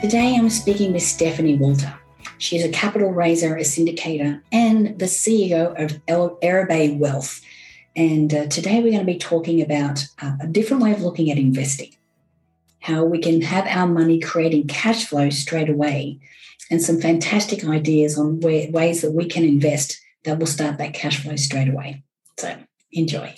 Today I'm speaking with Stephanie Walter. She is a capital raiser, a syndicator, and the CEO of Erbe Wealth. And uh, today we're going to be talking about uh, a different way of looking at investing, how we can have our money creating cash flow straight away, and some fantastic ideas on where, ways that we can invest that will start that cash flow straight away. So enjoy.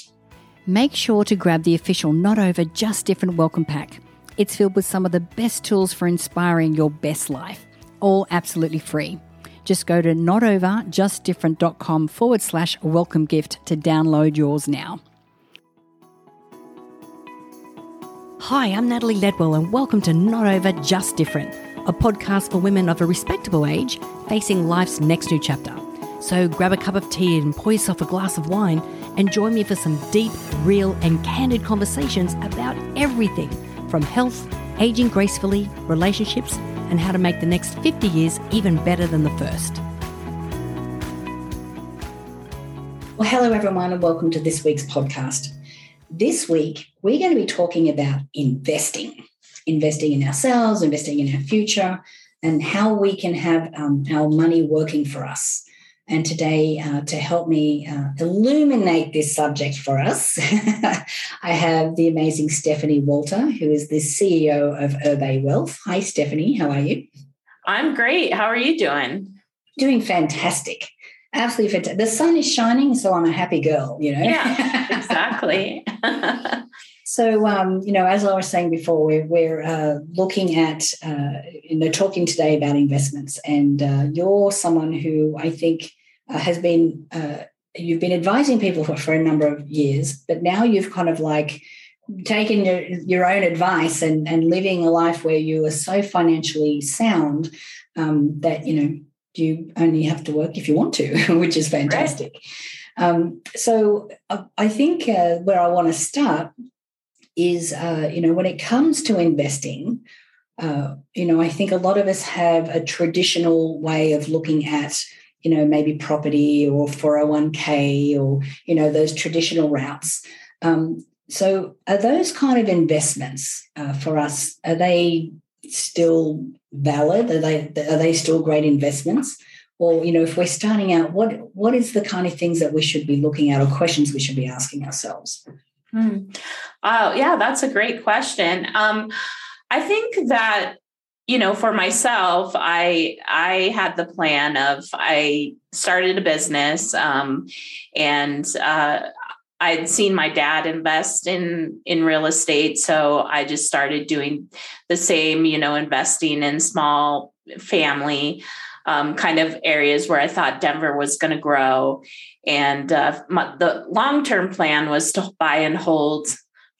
Make sure to grab the official Not Over Just Different welcome pack. It's filled with some of the best tools for inspiring your best life, all absolutely free. Just go to notoverjustdifferent.com forward slash welcome gift to download yours now. Hi, I'm Natalie Ledwell, and welcome to Not Over Just Different, a podcast for women of a respectable age facing life's next new chapter. So grab a cup of tea and pour yourself a glass of wine and join me for some deep, real, and candid conversations about everything from health, aging gracefully, relationships, and how to make the next 50 years even better than the first. Well, hello, everyone, and welcome to this week's podcast. This week, we're going to be talking about investing, investing in ourselves, investing in our future, and how we can have um, our money working for us. And today, uh, to help me uh, illuminate this subject for us, I have the amazing Stephanie Walter, who is the CEO of Erbe Wealth. Hi, Stephanie. How are you? I'm great. How are you doing? Doing fantastic. Absolutely fantastic. The sun is shining, so I'm a happy girl, you know? Yeah, exactly. So, um, you know, as I was saying before, we're, we're uh, looking at, uh, you know, talking today about investments. And uh, you're someone who I think uh, has been uh, you've been advising people for, for a number of years, but now you've kind of like taken your, your own advice and, and living a life where you are so financially sound um, that you know you only have to work if you want to, which is fantastic. Right. Um, so uh, I think uh, where I want to start is, uh, you know, when it comes to investing, uh, you know, I think a lot of us have a traditional way of looking at you know, maybe property or 401k or, you know, those traditional routes. Um, so are those kind of investments uh, for us, are they still valid? Are they, are they still great investments? Or, you know, if we're starting out, what what is the kind of things that we should be looking at or questions we should be asking ourselves? Hmm. Oh, yeah, that's a great question. Um, I think that you know for myself i i had the plan of i started a business um, and uh, i'd seen my dad invest in in real estate so i just started doing the same you know investing in small family um, kind of areas where i thought denver was going to grow. And uh, my, the long term plan was to buy and hold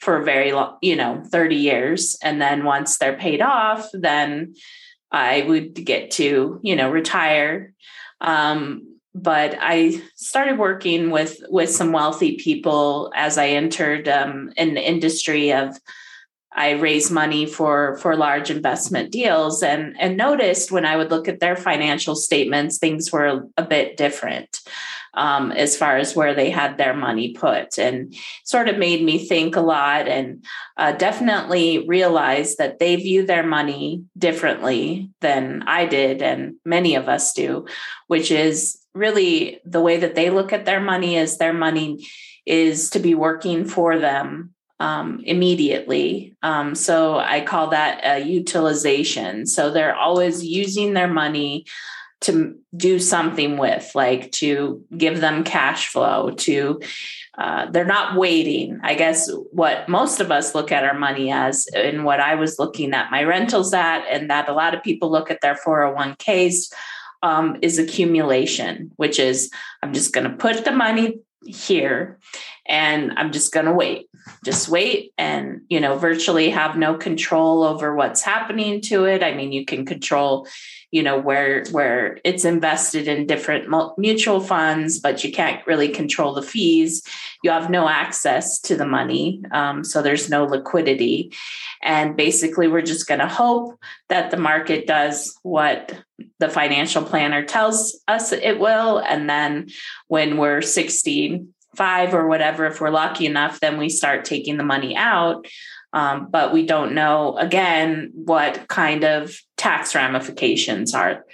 for a very long, you know, 30 years. And then once they're paid off, then I would get to, you know, retire. Um, but I started working with with some wealthy people as I entered um, in the industry of I raised money for for large investment deals and and noticed when I would look at their financial statements things were a bit different um, as far as where they had their money put and sort of made me think a lot and uh, definitely realized that they view their money differently than I did and many of us do, which is really the way that they look at their money is their money is to be working for them um, immediately. Um, so I call that a utilization. So they're always using their money to do something with, like to give them cash flow, to uh, they're not waiting. I guess what most of us look at our money as, and what I was looking at my rentals at, and that a lot of people look at their 401ks um, is accumulation, which is I'm just going to put the money here and I'm just going to wait. Just wait and, you know, virtually have no control over what's happening to it. I mean, you can control you know where where it's invested in different mutual funds but you can't really control the fees. You have no access to the money um, so there's no liquidity. And basically we're just going to hope that the market does what the financial planner tells us it will. And then when we're 65 or whatever if we're lucky enough then we start taking the money out um, but we don't know again what kind of tax ramifications are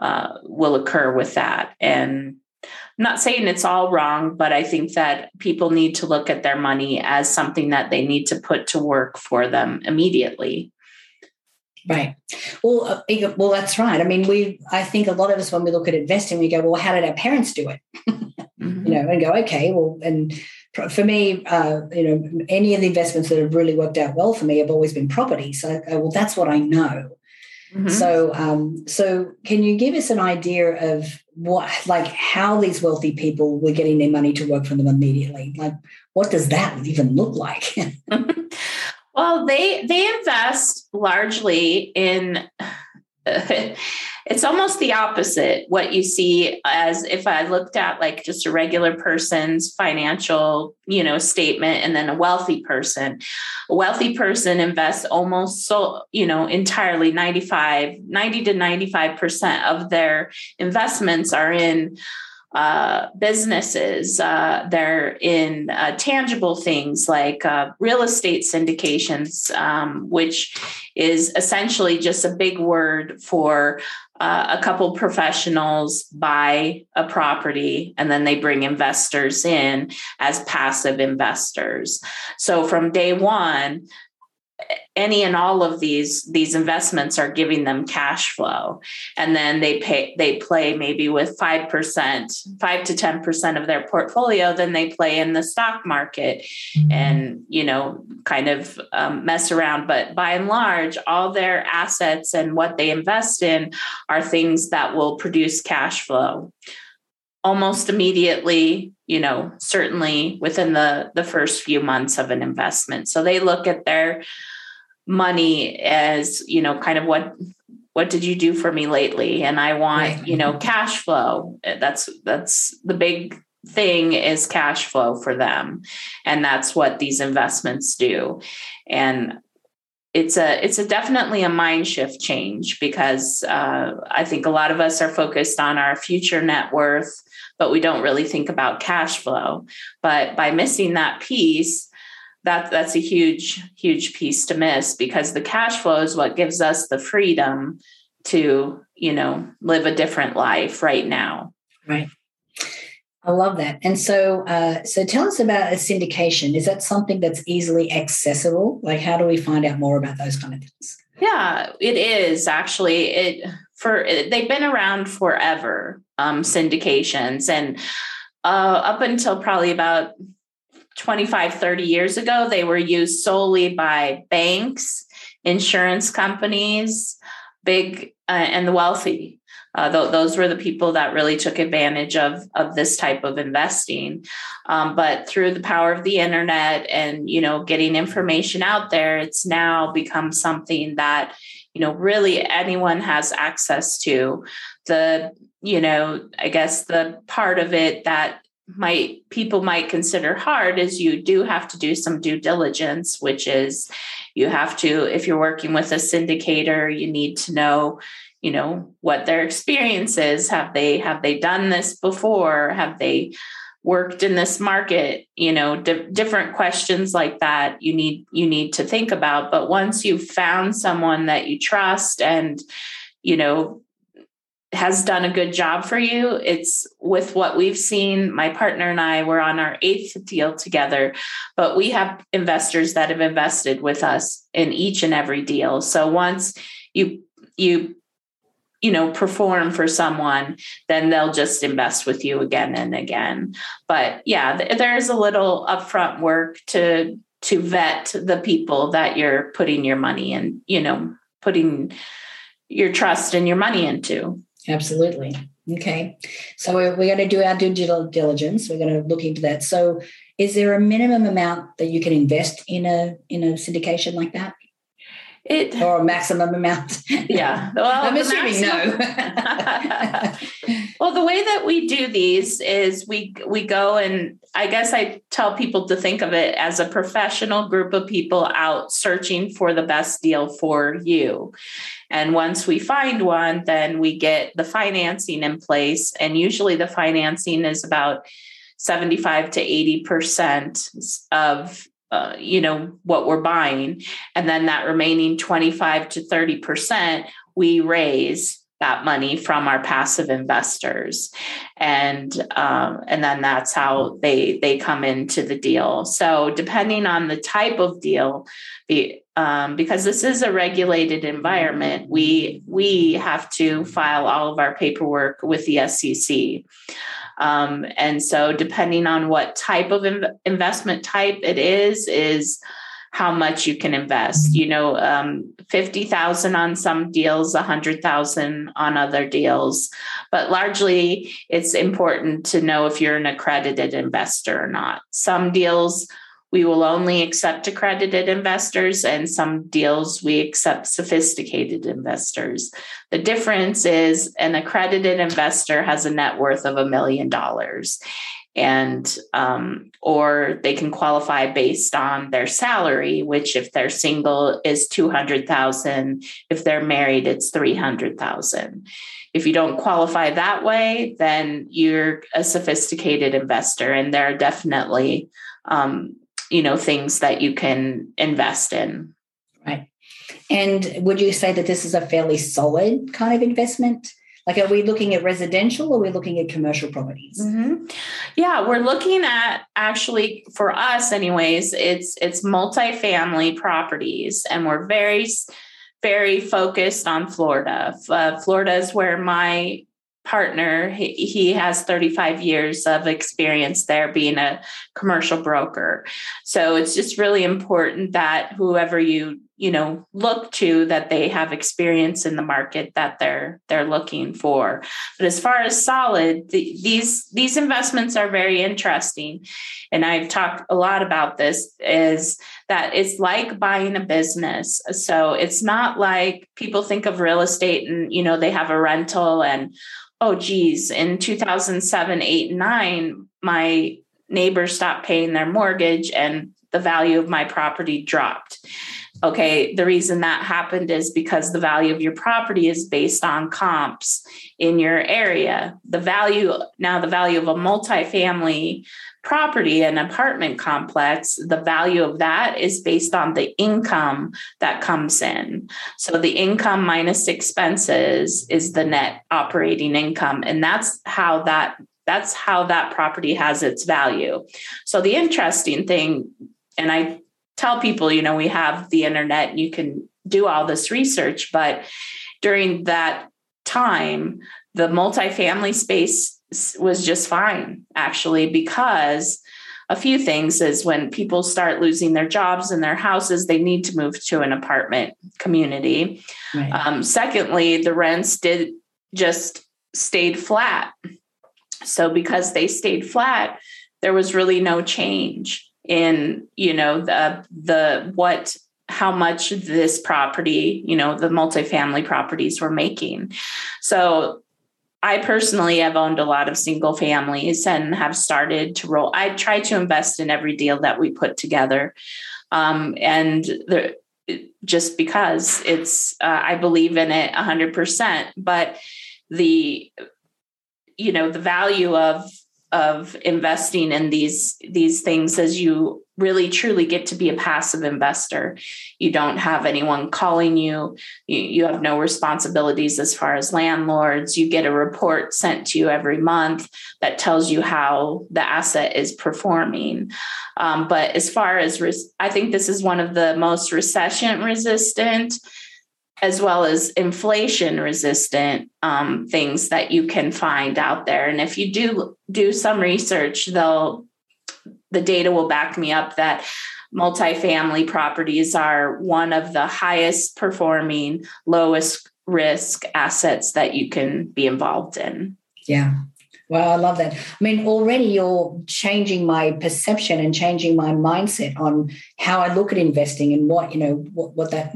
uh, will occur with that. And I'm not saying it's all wrong, but I think that people need to look at their money as something that they need to put to work for them immediately. Right. Well, uh, well, that's right. I mean, we. I think a lot of us, when we look at investing, we go, "Well, how did our parents do it?" mm-hmm. You know, and go, "Okay, well." And for me, uh, you know, any of the investments that have really worked out well for me have always been property. So, go, well, that's what I know. Mm-hmm. So, um, so can you give us an idea of what, like, how these wealthy people were getting their money to work for them immediately? Like, what does that even look like? well, they they invest largely in. it's almost the opposite what you see as if i looked at like just a regular person's financial you know statement and then a wealthy person a wealthy person invests almost so you know entirely 95 90 to 95% of their investments are in uh, businesses. Uh, they're in uh, tangible things like uh, real estate syndications, um, which is essentially just a big word for uh, a couple professionals buy a property and then they bring investors in as passive investors. So from day one, any and all of these these investments are giving them cash flow. And then they pay they play maybe with 5% 5 to 10% of their portfolio then they play in the stock market mm-hmm. and you know kind of um, mess around. But by and large all their assets and what they invest in are things that will produce cash flow almost immediately you know certainly within the the first few months of an investment. So they look at their money as you know kind of what what did you do for me lately? And i want you know cash flow. That's that's the big thing is cash flow for them. And that's what these investments do. And it's a it's a definitely a mind shift change because uh, I think a lot of us are focused on our future net worth, but we don't really think about cash flow. But by missing that piece, that that's a huge huge piece to miss because the cash flow is what gives us the freedom to you know live a different life right now. Right. I love that. And so uh, so tell us about a syndication. Is that something that's easily accessible? Like how do we find out more about those kind of things? Yeah it is actually. It for they've been around forever um syndications and uh, up until probably about 25, 30 years ago, they were used solely by banks, insurance companies, big uh, and the wealthy. Uh, th- those were the people that really took advantage of, of this type of investing. Um, but through the power of the internet and you know getting information out there, it's now become something that you know really anyone has access to. The you know I guess the part of it that might people might consider hard is you do have to do some due diligence which is you have to if you're working with a syndicator you need to know you know what their experience is have they have they done this before have they worked in this market you know di- different questions like that you need you need to think about but once you've found someone that you trust and you know has done a good job for you. It's with what we've seen. My partner and I were on our eighth deal together, but we have investors that have invested with us in each and every deal. So once you you you know perform for someone then they'll just invest with you again and again but yeah there's a little upfront work to to vet the people that you're putting your money in you know putting your trust and your money into Absolutely. Okay. So we're, we're going to do our digital diligence. We're going to look into that. So is there a minimum amount that you can invest in a in a syndication like that? It or a maximum amount. Yeah. Well, I'm assuming maximum, no. well, the way that we do these is we we go and I guess I tell people to think of it as a professional group of people out searching for the best deal for you. And once we find one, then we get the financing in place. And usually the financing is about 75 to 80% of uh, you know what we're buying. And then that remaining 25 to 30% we raise that money from our passive investors. And um, and then that's how they they come into the deal. So depending on the type of deal the um, because this is a regulated environment we we have to file all of our paperwork with the sec um, and so depending on what type of inv- investment type it is is how much you can invest. You know, um, fifty thousand on some deals, a hundred thousand on other deals, but largely it's important to know if you're an accredited investor or not. Some deals we will only accept accredited investors, and some deals we accept sophisticated investors. The difference is an accredited investor has a net worth of a million dollars and um, or they can qualify based on their salary which if they're single is 200000 if they're married it's 300000 if you don't qualify that way then you're a sophisticated investor and there are definitely um, you know things that you can invest in right and would you say that this is a fairly solid kind of investment like, are we looking at residential or are we looking at commercial properties? Mm-hmm. Yeah, we're looking at actually for us, anyways. It's it's multifamily properties, and we're very very focused on Florida. Uh, Florida is where my partner. He, he has 35 years of experience there being a commercial broker. So it's just really important that whoever you you know look to that they have experience in the market that they're they're looking for. But as far as solid the, these these investments are very interesting. And i've talked a lot about this is that it's like buying a business. So it's not like people think of real estate and you know they have a rental and oh geez in 2007 8 and 9 my neighbors stopped paying their mortgage and the value of my property dropped. Okay the reason that happened is because the value of your property is based on comps in your area. The value now the value of a multifamily property an apartment complex the value of that is based on the income that comes in so the income minus expenses is the net operating income and that's how that that's how that property has its value so the interesting thing and i tell people, you know, we have the internet you can do all this research. But during that time, the multifamily space was just fine, actually, because a few things is when people start losing their jobs and their houses, they need to move to an apartment community. Right. Um, secondly, the rents did just stayed flat. So because they stayed flat, there was really no change in you know the the what how much this property you know the multifamily properties were making so i personally have owned a lot of single families and have started to roll i try to invest in every deal that we put together. Um, and the, just because it's uh, i believe in it 100% but the you know the value of of investing in these these things as you really truly get to be a passive investor you don't have anyone calling you. you you have no responsibilities as far as landlords you get a report sent to you every month that tells you how the asset is performing um, but as far as res- i think this is one of the most recession resistant as well as inflation resistant um, things that you can find out there. And if you do do some research, they'll the data will back me up that multifamily properties are one of the highest performing, lowest risk assets that you can be involved in. Yeah. Well, I love that. I mean, already you're changing my perception and changing my mindset on how I look at investing and what, you know, what, what that,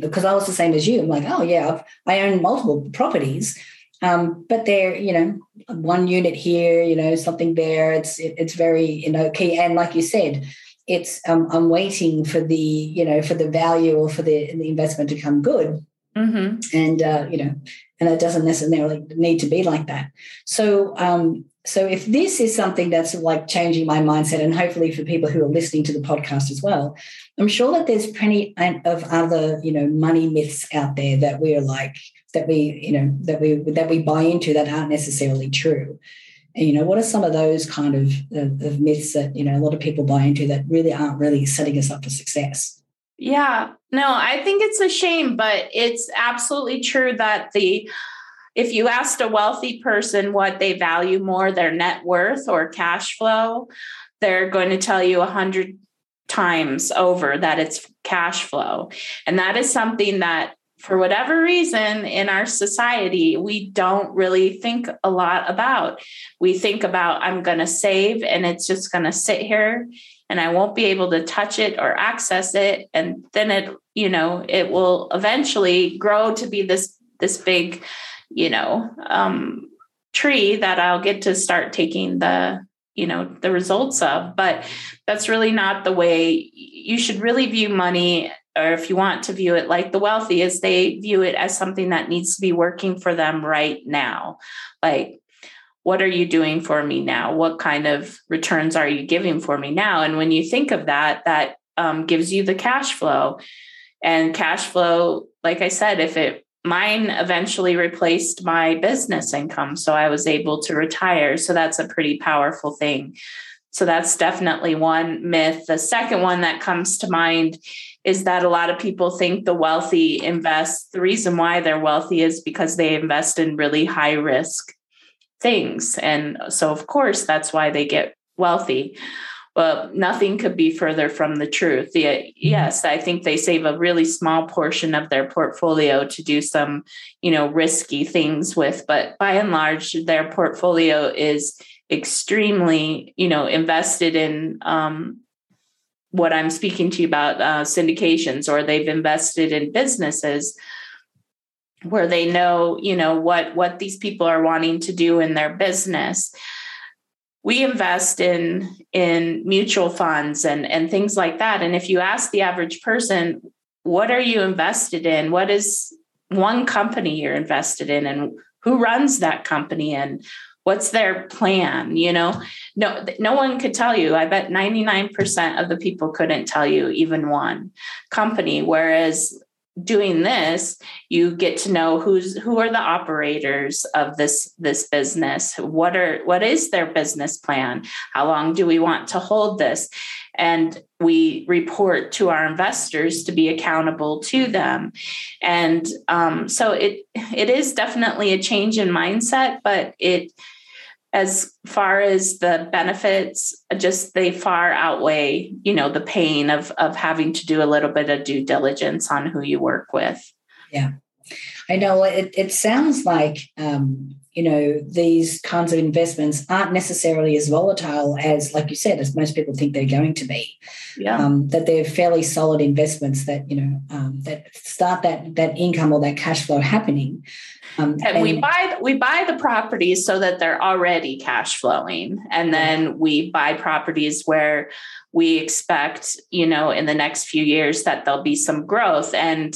because I was the same as you. I'm like, oh, yeah, I've, I own multiple properties, um, but they're, you know, one unit here, you know, something there. It's, it, it's very, you know, key. And like you said, it's, um, I'm waiting for the, you know, for the value or for the, the investment to come good. Mm-hmm. And, uh, you know, and it doesn't necessarily need to be like that. So, um, so if this is something that's like changing my mindset, and hopefully for people who are listening to the podcast as well, I'm sure that there's plenty of other, you know, money myths out there that we're like that we, you know, that we that we buy into that aren't necessarily true. And, you know, what are some of those kind of, of, of myths that you know a lot of people buy into that really aren't really setting us up for success? Yeah, no, I think it's a shame, but it's absolutely true that the if you asked a wealthy person what they value more, their net worth or cash flow, they're going to tell you a hundred times over that it's cash flow. And that is something that for whatever reason in our society, we don't really think a lot about. We think about, I'm going to save and it's just going to sit here and I won't be able to touch it or access it. And then it, you know, it will eventually grow to be this, this big you know, um, tree that I'll get to start taking the, you know, the results of. But that's really not the way you should really view money. Or if you want to view it like the wealthy, is they view it as something that needs to be working for them right now. Like, what are you doing for me now? What kind of returns are you giving for me now? And when you think of that, that um, gives you the cash flow. And cash flow, like I said, if it mine eventually replaced my business income. So I was able to retire. So that's a pretty powerful thing. So that's definitely one myth. The second one that comes to mind is that a lot of people think the wealthy invest. The reason why they're wealthy is because they invest in really high risk things. And so, of course, that's why they get wealthy. Well, nothing could be further from the truth. Mm-hmm. yes, I think they save a really small portion of their portfolio to do some, you know, risky things with, but by and large, their portfolio is extremely, you know, invested in um, what I'm speaking to you about uh, syndications, or they've invested in businesses where they know, you know, what what these people are wanting to do in their business we invest in in mutual funds and and things like that. And if you ask the average person what are you invested in? What is one company you're invested in? And who runs that company? And what's their plan? You know no no one could tell you. I bet 99% of the people couldn't tell you even one company. Whereas doing this you get to know who's who are the operators of this this business. What are what is their business plan? How long do we want to hold this? And we report to our investors to be accountable to them. And um, so it it is definitely a change in mindset but it as far as the benefits just they far outweigh you know the pain of of having to do a little bit of due diligence on who you work with. Yeah. I know it, it sounds like um, you know these kinds of investments aren't necessarily as volatile as like you said as most people think they're going to be. Yeah. Um, that they're fairly solid investments that you know um, that start that that income or that cash flow happening um, and, and, we buy we buy the properties so that they're already cash flowing, and then we buy properties where we expect, you know, in the next few years that there'll be some growth. And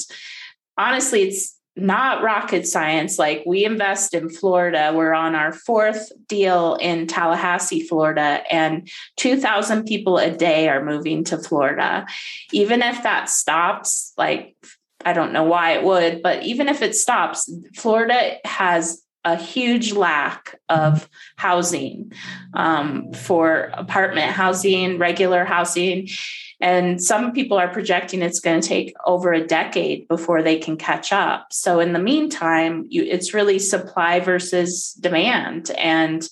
honestly, it's not rocket science. Like we invest in Florida. We're on our fourth deal in Tallahassee, Florida, and 2,000 people a day are moving to Florida. Even if that stops, like I don't know why it would, but even if it stops, Florida has a huge lack of housing um, for apartment housing, regular housing. And some people are projecting it's going to take over a decade before they can catch up. So, in the meantime, you, it's really supply versus demand. And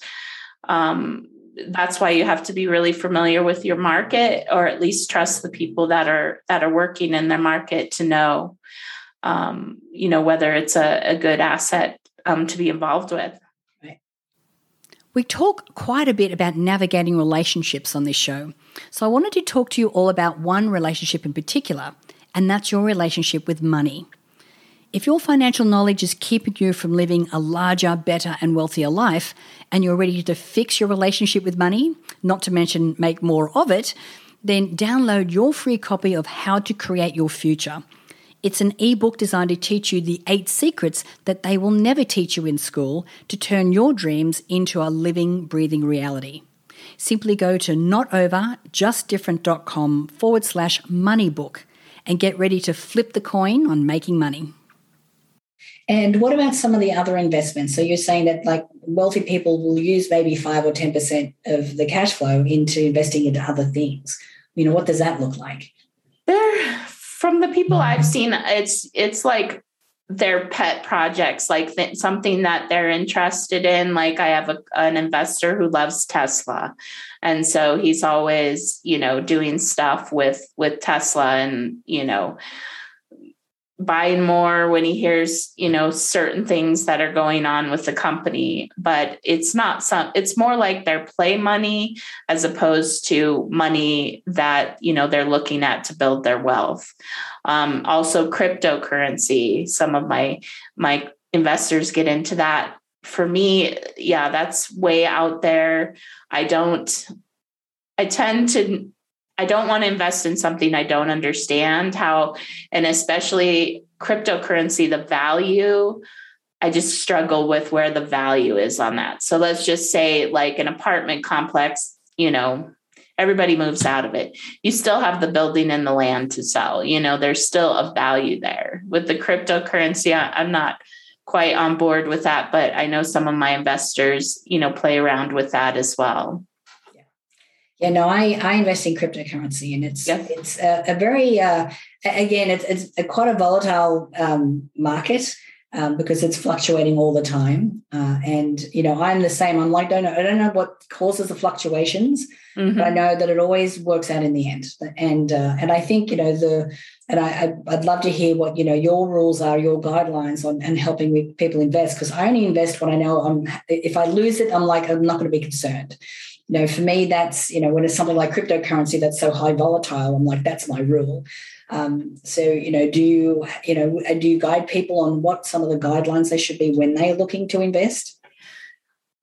um, that's why you have to be really familiar with your market or at least trust the people that are that are working in their market to know um, you know whether it's a, a good asset um, to be involved with. We talk quite a bit about navigating relationships on this show. So i wanted to talk to you all about one relationship in particular and that's your relationship with money if your financial knowledge is keeping you from living a larger, better, and wealthier life, and you're ready to fix your relationship with money, not to mention make more of it, then download your free copy of How to Create Your Future. It's an ebook designed to teach you the eight secrets that they will never teach you in school to turn your dreams into a living, breathing reality. Simply go to notoverjustdifferent.com forward slash moneybook and get ready to flip the coin on making money. And what about some of the other investments? So you're saying that like wealthy people will use maybe five or 10% of the cash flow into investing into other things. You know, what does that look like? There from the people mm-hmm. I've seen, it's it's like their pet projects, like th- something that they're interested in. Like I have a, an investor who loves Tesla, and so he's always, you know, doing stuff with with Tesla, and you know, buying more when he hears you know certain things that are going on with the company. But it's not some it's more like their play money as opposed to money that you know they're looking at to build their wealth. Um, also cryptocurrency some of my my investors get into that. For me yeah that's way out there. I don't i tend to I don't want to invest in something I don't understand how, and especially cryptocurrency, the value. I just struggle with where the value is on that. So let's just say, like an apartment complex, you know, everybody moves out of it. You still have the building and the land to sell. You know, there's still a value there. With the cryptocurrency, I'm not quite on board with that, but I know some of my investors, you know, play around with that as well. Yeah, no, I, I invest in cryptocurrency, and it's yeah. it's a, a very uh, again it's it's a quite a volatile um, market um, because it's fluctuating all the time. Uh, and you know, I'm the same. I'm like, don't know, I don't know what causes the fluctuations, mm-hmm. but I know that it always works out in the end. And uh, and I think you know the and I I'd love to hear what you know your rules are, your guidelines on and helping people invest because I only invest when I know I'm. If I lose it, I'm like I'm not going to be concerned you know, for me, that's, you know, when it's something like cryptocurrency that's so high volatile, I'm like, that's my rule. Um, so, you know, do you, you know, do you guide people on what some of the guidelines they should be when they're looking to invest?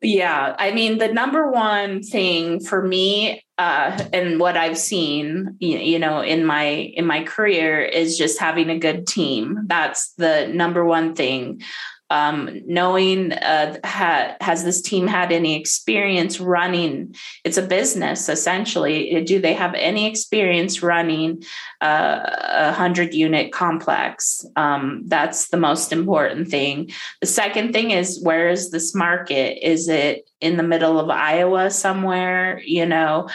Yeah, I mean, the number one thing for me, uh, and what I've seen, you know, in my in my career is just having a good team. That's the number one thing um, knowing uh, ha, has this team had any experience running? It's a business essentially. Do they have any experience running uh, a hundred unit complex? Um, that's the most important thing. The second thing is where is this market? Is it in the middle of iowa somewhere you know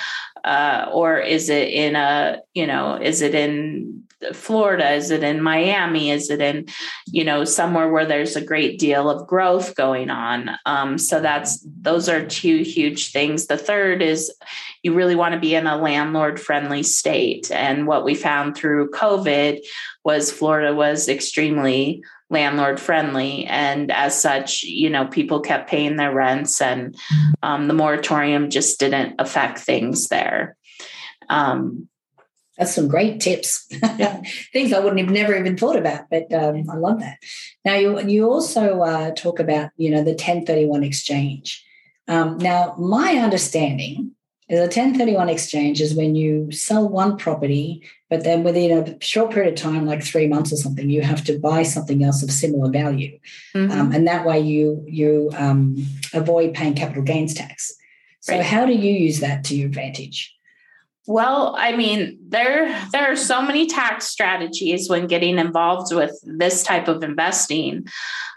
uh, or is it in a you know is it in Florida? Is it in Miami? Is it in, you know, somewhere where there's a great deal of growth going on? Um, so that's those are two huge things. The third is you really want to be in a landlord friendly state. And what we found through COVID was Florida was extremely landlord friendly and as such you know people kept paying their rents and um, the moratorium just didn't affect things there um, that's some great tips. Yeah. Things I wouldn't have never even thought about, but um, I love that. Now you you also uh, talk about you know the 1031 exchange. Um, now my understanding is a 1031 exchange is when you sell one property, but then within a short period of time, like three months or something, you have to buy something else of similar value, mm-hmm. um, and that way you you um, avoid paying capital gains tax. So right. how do you use that to your advantage? Well, I mean, there there are so many tax strategies when getting involved with this type of investing.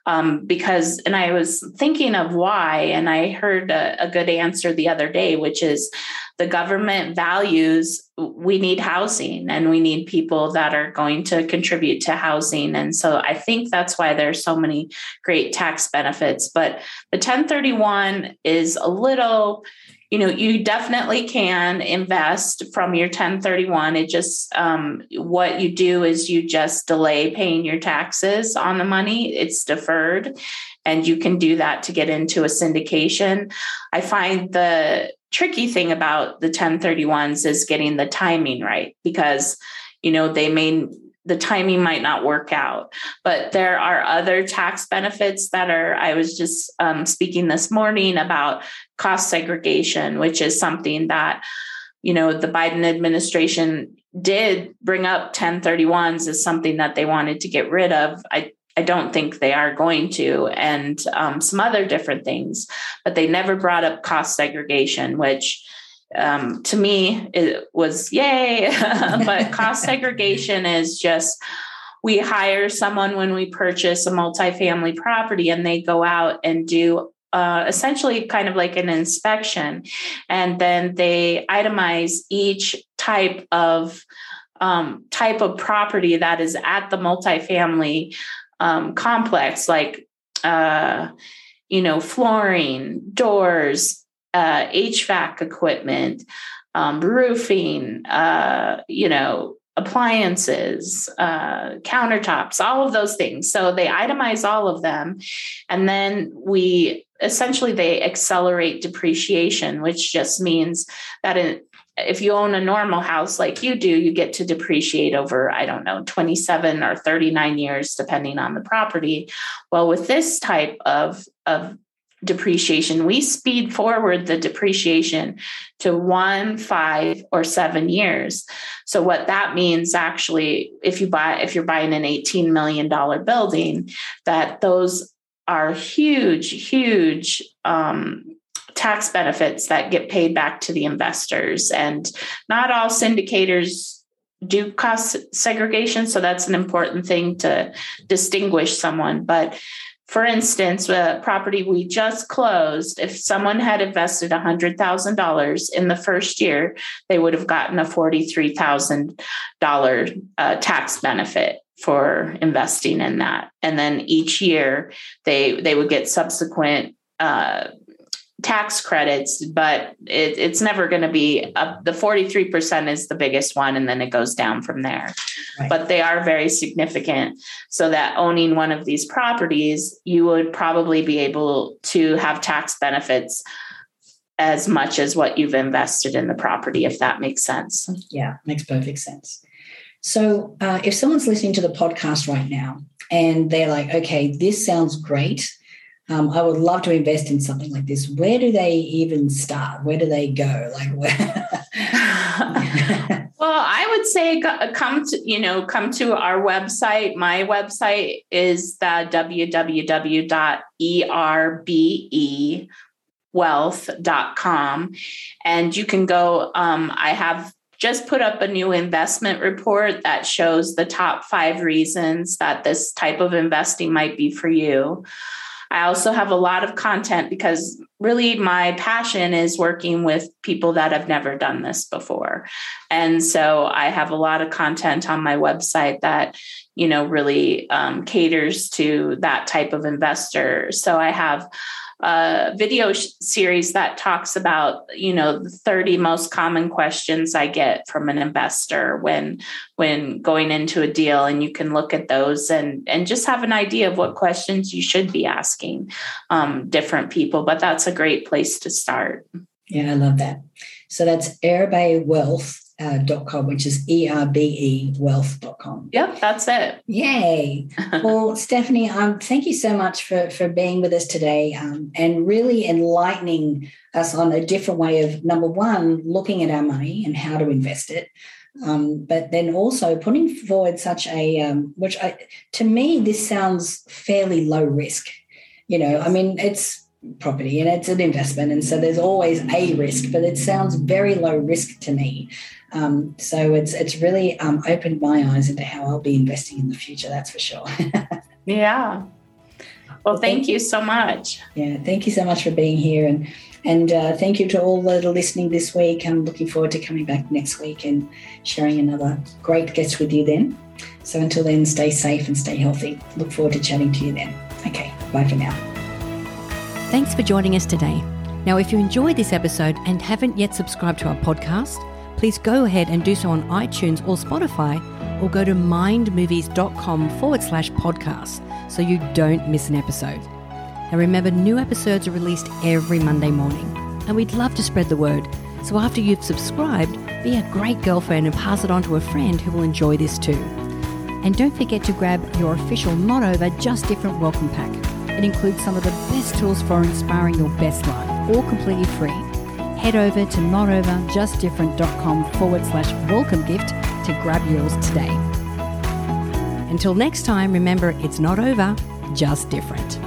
Um, because, and I was thinking of why, and I heard a, a good answer the other day, which is the government values we need housing and we need people that are going to contribute to housing. And so I think that's why there's so many great tax benefits. But the 1031 is a little you know you definitely can invest from your 1031 it just um, what you do is you just delay paying your taxes on the money. It's deferred and you can do that to get into a syndication. I find the tricky thing about the 1031s is getting the timing right because you know they may the timing might not work out. But there are other tax benefits that are, I was just um, speaking this morning about cost segregation, which is something that, you know, the Biden administration did bring up 1031s as something that they wanted to get rid of. I I don't think they are going to, and um, some other different things, but they never brought up cost segregation, which um, to me it was yay. but cost segregation is just we hire someone when we purchase a multifamily property and they go out and do uh, essentially kind of like an inspection and then they itemize each type of um, type of property that is at the multifamily um, complex like uh, you know flooring doors uh, hvac equipment um, roofing uh, you know appliances, uh, countertops, all of those things. So they itemize all of them. And then we essentially they accelerate depreciation, which just means that if you own a normal house like you do, you get to depreciate over, I don't know, 27 or 39 years, depending on the property. Well, with this type of, of depreciation. We speed forward the depreciation to one, five, or seven years. So what that means actually, if you buy, if you're buying an $18 million building, that those are huge, huge um, tax benefits that get paid back to the investors. And not all syndicators do cost segregation. So that's an important thing to distinguish someone. But for instance, a property we just closed, if someone had invested $100,000 in the first year, they would have gotten a $43,000 uh, tax benefit for investing in that. And then each year they they would get subsequent uh, tax credits, but it, it's never going to be the 43% is the biggest one, and then it goes down from there. Right. But they are very significant. So that owning one of these properties, you would probably be able to have tax benefits as much as what you've invested in the property, if that makes sense. Yeah, makes perfect sense. So uh, if someone's listening to the podcast right now and they're like, okay, this sounds great um, I would love to invest in something like this. Where do they even start? Where do they go? Like where? well, I would say come to you know come to our website. My website is the www.erbewealth.com, and you can go. Um, I have just put up a new investment report that shows the top five reasons that this type of investing might be for you. I also have a lot of content because really my passion is working with people that have never done this before. And so I have a lot of content on my website that, you know, really um, caters to that type of investor. So I have a video series that talks about you know the 30 most common questions i get from an investor when when going into a deal and you can look at those and and just have an idea of what questions you should be asking um, different people but that's a great place to start. Yeah i love that. So that's Erbe Wealth uh, .com, which is E-R-B-E wealth.com. Yep, that's it. Yay. well, Stephanie, um, thank you so much for, for being with us today um, and really enlightening us on a different way of, number one, looking at our money and how to invest it. Um, but then also putting forward such a, um, which I, to me, this sounds fairly low risk. You know, I mean, it's property and it's an investment. And so there's always a risk, but it sounds very low risk to me. Um, so it's it's really um, opened my eyes into how I'll be investing in the future. That's for sure. yeah. Well, thank, thank you so much. Yeah, thank you so much for being here, and and uh, thank you to all that are listening this week. I'm looking forward to coming back next week and sharing another great guest with you then. So until then, stay safe and stay healthy. Look forward to chatting to you then. Okay, bye for now. Thanks for joining us today. Now, if you enjoyed this episode and haven't yet subscribed to our podcast please go ahead and do so on iTunes or Spotify or go to mindmovies.com forward slash podcast so you don't miss an episode. Now remember, new episodes are released every Monday morning, and we'd love to spread the word. So after you've subscribed, be a great girlfriend and pass it on to a friend who will enjoy this too. And don't forget to grab your official Not Over Just Different welcome pack. It includes some of the best tools for inspiring your best life, all completely free head over to notoverjustdifferent.com forward slash welcome gift to grab yours today. Until next time, remember it's not over, just different.